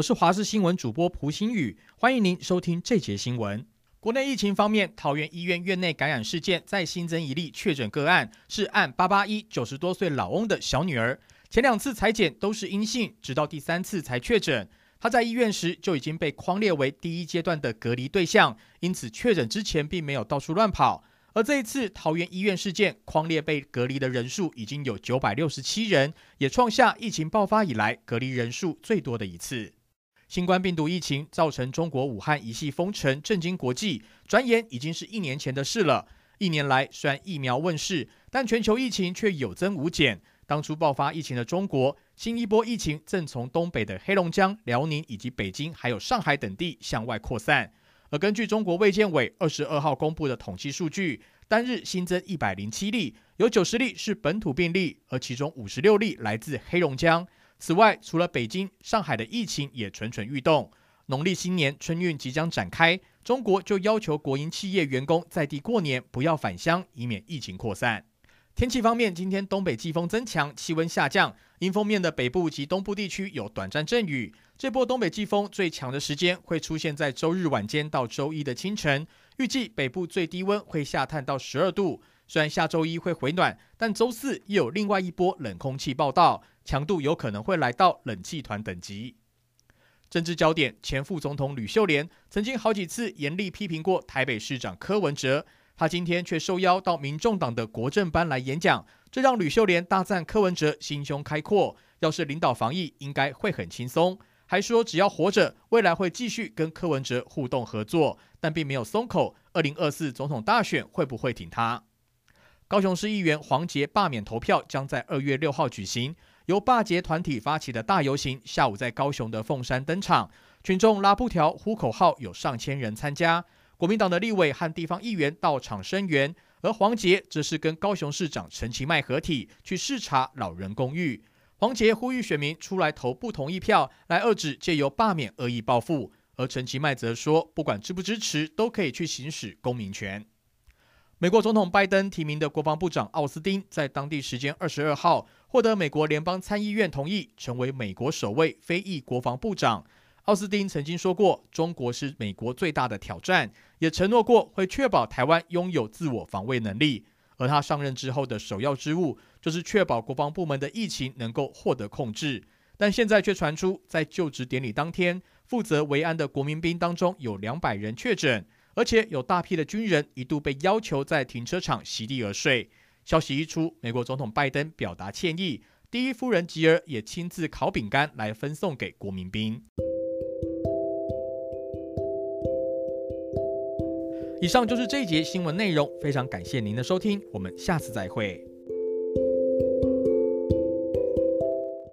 我是华视新闻主播蒲新宇，欢迎您收听这节新闻。国内疫情方面，桃园医院院内感染事件再新增一例确诊个案，是案八八一九十多岁老翁的小女儿。前两次采检都是阴性，直到第三次才确诊。她在医院时就已经被框列为第一阶段的隔离对象，因此确诊之前并没有到处乱跑。而这一次桃园医院事件，框列被隔离的人数已经有九百六十七人，也创下疫情爆发以来隔离人数最多的一次。新冠病毒疫情造成中国武汉一系封城，震惊国际。转眼已经是一年前的事了。一年来，虽然疫苗问世，但全球疫情却有增无减。当初爆发疫情的中国，新一波疫情正从东北的黑龙江、辽宁以及北京，还有上海等地向外扩散。而根据中国卫健委二十二号公布的统计数据，单日新增一百零七例，有九十例是本土病例，而其中五十六例来自黑龙江。此外，除了北京、上海的疫情也蠢蠢欲动。农历新年春运即将展开，中国就要求国营企业员工在地过年不要返乡，以免疫情扩散。天气方面，今天东北季风增强，气温下降，迎风面的北部及东部地区有短暂阵雨。这波东北季风最强的时间会出现在周日晚间到周一的清晨，预计北部最低温会下探到十二度。虽然下周一会回暖，但周四又有另外一波冷空气报道。强度有可能会来到冷气团等级。政治焦点，前副总统吕秀莲曾经好几次严厉批评过台北市长柯文哲，他今天却受邀到民众党的国政班来演讲，这让吕秀莲大赞柯文哲心胸开阔，要是领导防疫应该会很轻松，还说只要活着，未来会继续跟柯文哲互动合作，但并没有松口，二零二四总统大选会不会挺他？高雄市议员黄杰罢免投票将在二月六号举行。由罢捷团体发起的大游行，下午在高雄的凤山登场，群众拉布条、呼口号，有上千人参加。国民党的立委和地方议员到场声援，而黄杰则是跟高雄市长陈其迈合体去视察老人公寓。黄杰呼吁选民出来投不同意票，来遏制借由罢免恶意报复。而陈其迈则说，不管支不支持，都可以去行使公民权。美国总统拜登提名的国防部长奥斯汀，在当地时间二十二号获得美国联邦参议院同意，成为美国首位非裔国防部长。奥斯汀曾经说过，中国是美国最大的挑战，也承诺过会确保台湾拥有自我防卫能力。而他上任之后的首要之务，就是确保国防部门的疫情能够获得控制。但现在却传出，在就职典礼当天，负责维安的国民兵当中有两百人确诊。而且有大批的军人一度被要求在停车场席地而睡。消息一出，美国总统拜登表达歉意，第一夫人吉尔也亲自烤饼干来分送给国民兵。以上就是这一节新闻内容，非常感谢您的收听，我们下次再会。